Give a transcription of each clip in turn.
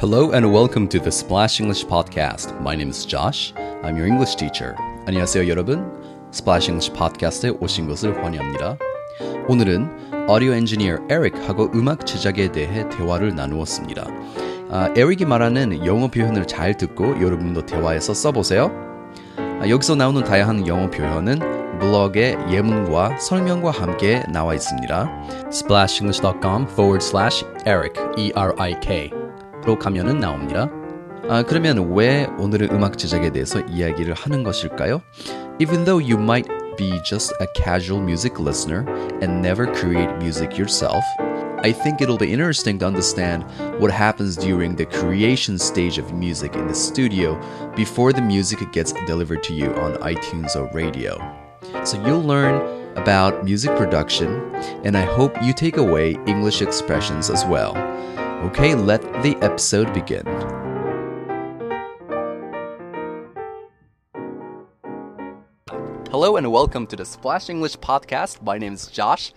Hello and welcome to the Splash English podcast. My name is Josh. I'm your English teacher. 안녕하세요, 여러분. Splash English podcast에 오신 것을 환영합니다. 오늘은 오디오 엔지니어 에릭하고 음악 제작에 대해 대화를 나누었습니다. 아, 에릭이 말하는 영어 표현을 잘 듣고 여러분도 대화에서 써보세요. 아, 여기서 나오는 다양한 영어 표현은 블로그에 예문과 설명과 함께 나와 있습니다. splashenglish.com forward slash eric, E-R-I-K 로 가면은 나옵니다. 아, 그러면 왜 오늘은 음악 제작에 대해서 이야기를 하는 것일까요? Even though you might be just a casual music listener and never create music yourself, I think it'll be interesting to understand what happens during the creation stage of music in the studio before the music gets delivered to you on iTunes or radio. So you'll learn about music production, and I hope you take away English expressions as well. Okay, let the episode begin. Hello and welcome to the Splash English podcast. My name is Josh.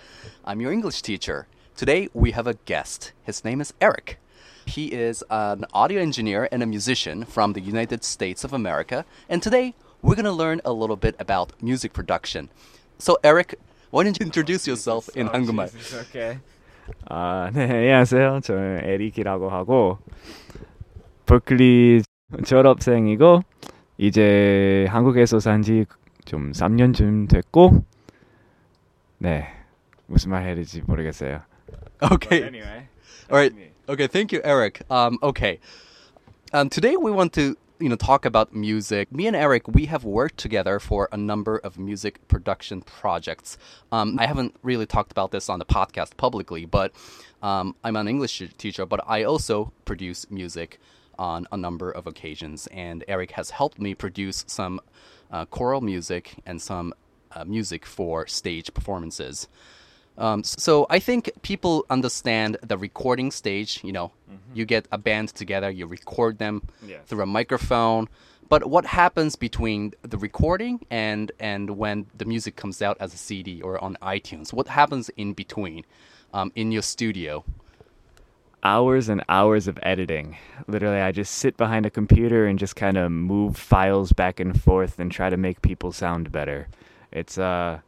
I'm your English teacher. Today we have a guest. His name is Eric. He is an audio engineer and a musician from the United States of America. And today we're going to learn a little bit about music production. So, Eric, why don't you introduce yourself in oh, Okay. 아, 네, 안녕하세요. 저는 에릭이라고 하고 버클리 졸업생이고 이제 한국에서 산지 좀 3년쯤 됐고 네. 무슨 말 해야 될지 모르겠어요. Okay. Anyway. All right. Okay. Thank you, Eric. Um, okay. Um, today we want to you know talk about music. Me and Eric, we have worked together for a number of music production projects. Um, I haven't really talked about this on the podcast publicly, but um, I'm an English teacher, but I also produce music on a number of occasions, and Eric has helped me produce some uh, choral music and some uh, music for stage performances. Um, so I think people understand the recording stage. You know, you get a band together, you record them Yes. through a microphone. But what happens between the recording and and when the music comes out as a CD or on iTunes? What happens in between, um, in your studio? Hours and hours of editing. Literally, I just sit behind a computer and just kind of move files back and forth and try to make people sound better. It's uh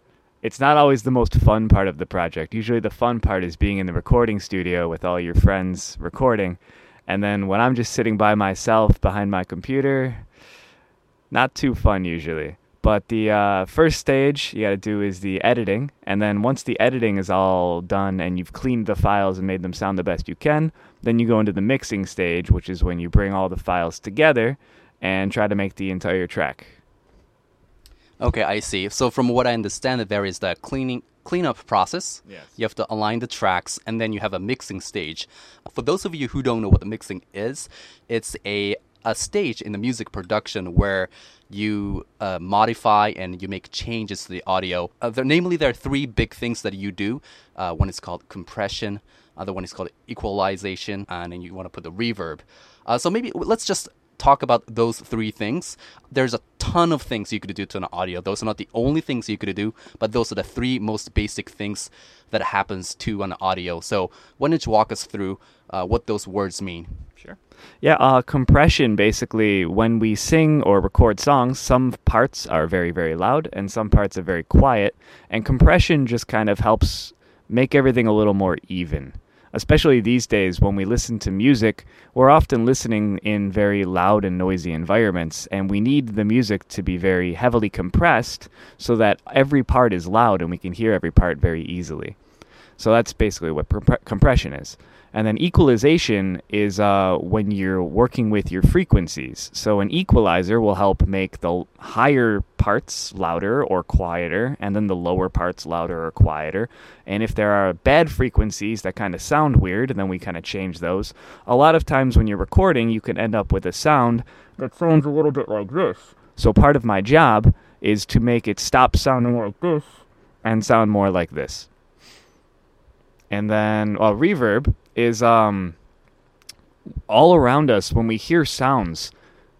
it's not always the most fun part of the project. Usually the fun part is being in the recording studio with all your friends recording. And then when I'm just sitting by myself behind my computer, not too fun usually. But the uh, first stage you got to do is the editing, and then once the editing is all done and you've cleaned the files and made them sound the best you can, then you go into the mixing stage, which is when you bring all the files together and try to make the entire track. Okay, I see. So from what I understand, there is the cleaning cleanup process. Yes. You have to align the tracks, and then you have a mixing stage. For those of you who don't know what the mixing is, it's a a stage in the music production where you uh, modify and you make changes to the audio. Uh, there, namely, there are three big things that you do. Uh, one is called compression. Other one is called equalization, and then you want to put the reverb. Uh, so maybe let's just talk about those three things. There's a ton of things you could do to an audio. Those are not the only things you could do, but those are the three most basic things that happens to an audio. So why don't you walk us through uh, what those words mean? Sure. Yeah, uh, compression basically, when we sing or record songs, some parts are very, very loud and some parts are very quiet. And compression just kind of helps make everything a little more even. Especially these days when we listen to music, we're often listening in very loud and noisy environments, and we need the music to be very heavily compressed so that every part is loud and we can hear every part very easily. So that's basically what compre- compression is. And then equalization is uh, when you're working with your frequencies. So an equalizer will help make the higher parts louder or quieter, and then the lower parts louder or quieter. And if there are bad frequencies that kind of sound weird, then we kind of change those. A lot of times when you're recording, you can end up with a sound that sounds a little bit like this. So part of my job is to make it stop sounding like this and sound more like this. And then well, reverb is um all around us when we hear sounds.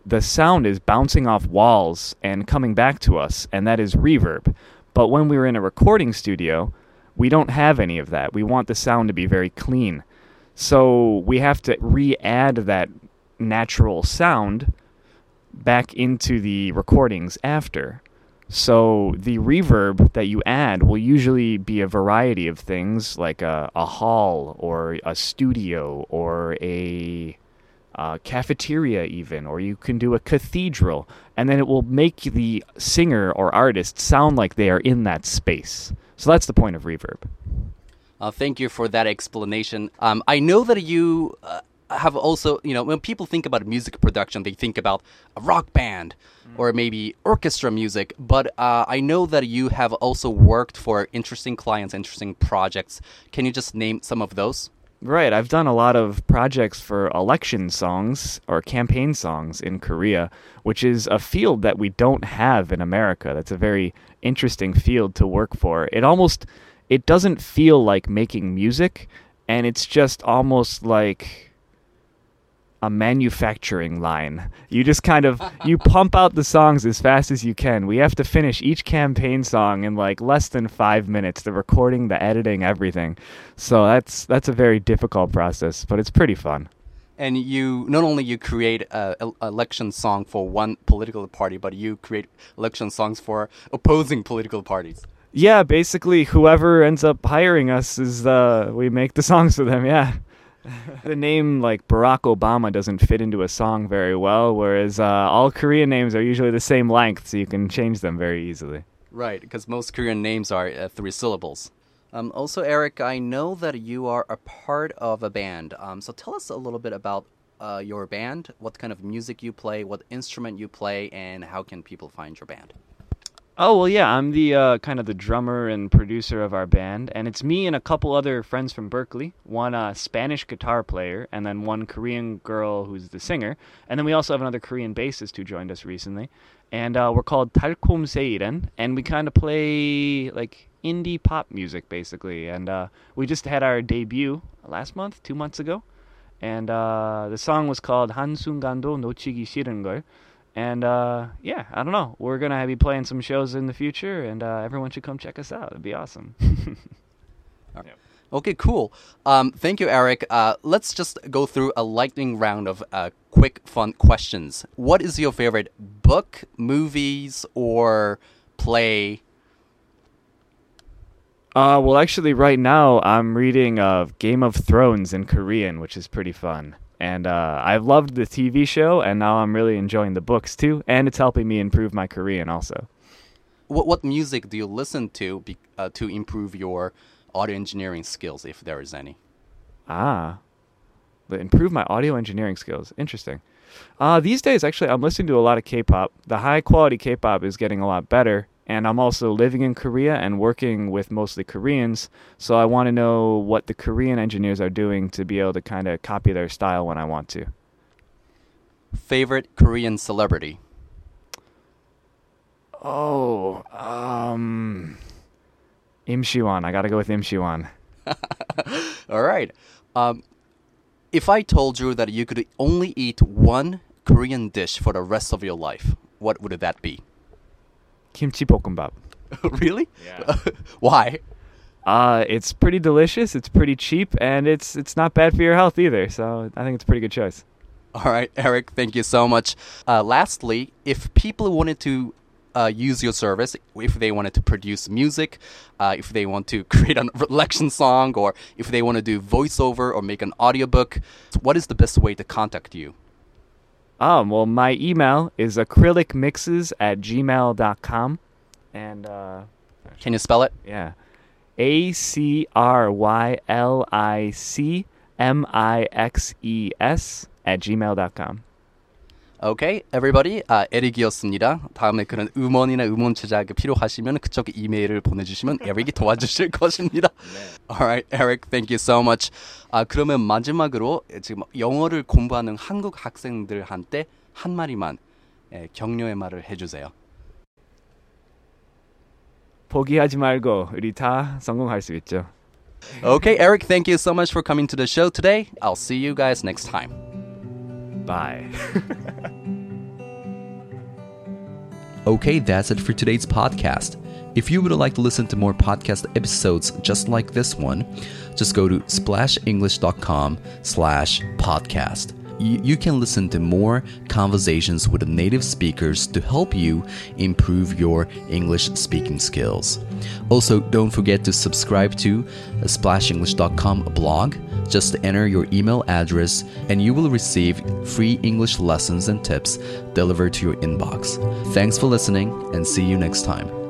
The sound is bouncing off walls and coming back to us, and that is reverb. But when we're in a recording studio, we don't have any of that. We want the sound to be very clean. So we have to re add that natural sound back into the recordings after. So the reverb that you add will usually be a variety of things like a, a hall or a studio or a uh, cafeteria, even, or you can do a cathedral, and then it will make the singer or artist sound like they are in that space. So that's the point of reverb. Uh, thank you for that explanation. Um, I know that you uh, have also, you know, when people think about music production, they think about a rock band mm. or maybe orchestra music. But uh, I know that you have also worked for interesting clients, interesting projects. Can you just name some of those? Right. I've done a lot of projects for election songs or campaign songs in Korea, which is a field that we don't have in America. That's a very interesting field to work for. It almost it doesn't feel like making music and it's just almost like a manufacturing line. You just kind of you pump out the songs as fast as you can. We have to finish each campaign song in like less than 5 minutes, the recording, the editing, everything. So that's that's a very difficult process, but it's pretty fun. And you not only you create a, election song for one political party, but you create election songs for opposing political parties. Yeah, basically whoever ends up hiring us is uh we make the songs for them, yeah. the name like Barack Obama doesn't fit into a song very well, whereas uh, all Korean names are usually the same length, so you can change them very easily. Right, because most Korean names are uh, three syllables. Um, also, Eric, I know that you are a part of a band. Um, so tell us a little bit about uh, your band, what kind of music you play, what instrument you play, and how can people find your band? Oh well, yeah, I'm the uh, kind of the drummer and producer of our band, and it's me and a couple other friends from Berklee. One uh, Spanish guitar player, and then one Korean girl who's the singer, and then we also have another Korean bassist who joined us recently. And uh, we're called Talcum Seiren, and we kind of play like indie pop music basically. And uh, we just had our debut last month, two months ago, and uh, the song was called 한순간도 놓치기 Chigi 걸 and uh, yeah, I don't know. We're gonna be playing some shows in the future, and uh, everyone should come check us out. It'd be awesome. Okay, cool. Um, thank you, Eric. Uh, let's just go through a lightning round of uh, quick, fun questions. What is your favorite book, movies, or play? Uh, well, actually, right now I'm reading uh, Game of Thrones in Korean, which is pretty fun. And uh, I've loved the TV show, and now I'm really enjoying the books too, and it's helping me improve my Korean also. What what music do you listen to be, uh, to improve your audio engineering skills, if there is any? Ah, improve my audio engineering skills. Interesting. Uh, these days, actually, I'm listening to a lot of K-pop. The high quality K-pop is getting a lot better, and I'm also living in Korea and working with mostly Koreans. So I want to know what the Korean engineers are doing to be able to kind of copy their style when I want to. Favorite Korean celebrity? Oh, um, Im Shiwan. I got to go with Im Shiwan. All right. Um, if I told you that you could only eat one Korean dish for the rest of your life, what would that be? Kimchi bokkeumbap. really? Yeah. Why? Uh, it's pretty delicious. It's pretty cheap, and it's it's not bad for your health either. So I think it's a pretty good choice. All right, Eric. Thank you so much. Uh, lastly, if people wanted to uh, use your service, if they wanted to produce music, uh, if they want to create an election song, or if they want to do voiceover or make an audiobook, what is the best way to contact you? Um, well, my email is acrylicmixes at gmail.com. And, uh, can you spell it? Yeah. A C R Y L I C M I X E S at gmail.com. Okay, everybody. 아, 에릭이었습니다. 다음에 그런 음원이나 음원 제작이 필요하시면 그쪽 이메일을 보내주시면 에릭이 도와주실 것입니다. 네. Alright, Eric, thank you so much. 아, 그러면 마지막으로 지금 영어를 공부하는 한국 학생들한테 한 마리만 예, 격려의 말을 해주세요. 포기하지 말고 우리 다 성공할 수 있죠. Okay, Eric, thank you so much for coming to the show today. I'll see you guys next time. Bye. Okay, that's it for today's podcast. If you would like to listen to more podcast episodes just like this one, just go to splashenglish.com slash podcast. You, can listen to more conversations with native speakers to help you improve your English speaking skills. Also, don't forget to subscribe to splashenglish.com blog. Just enter your email address and you will receive free English lessons and tips delivered to your inbox. Thanks for listening and see you next time.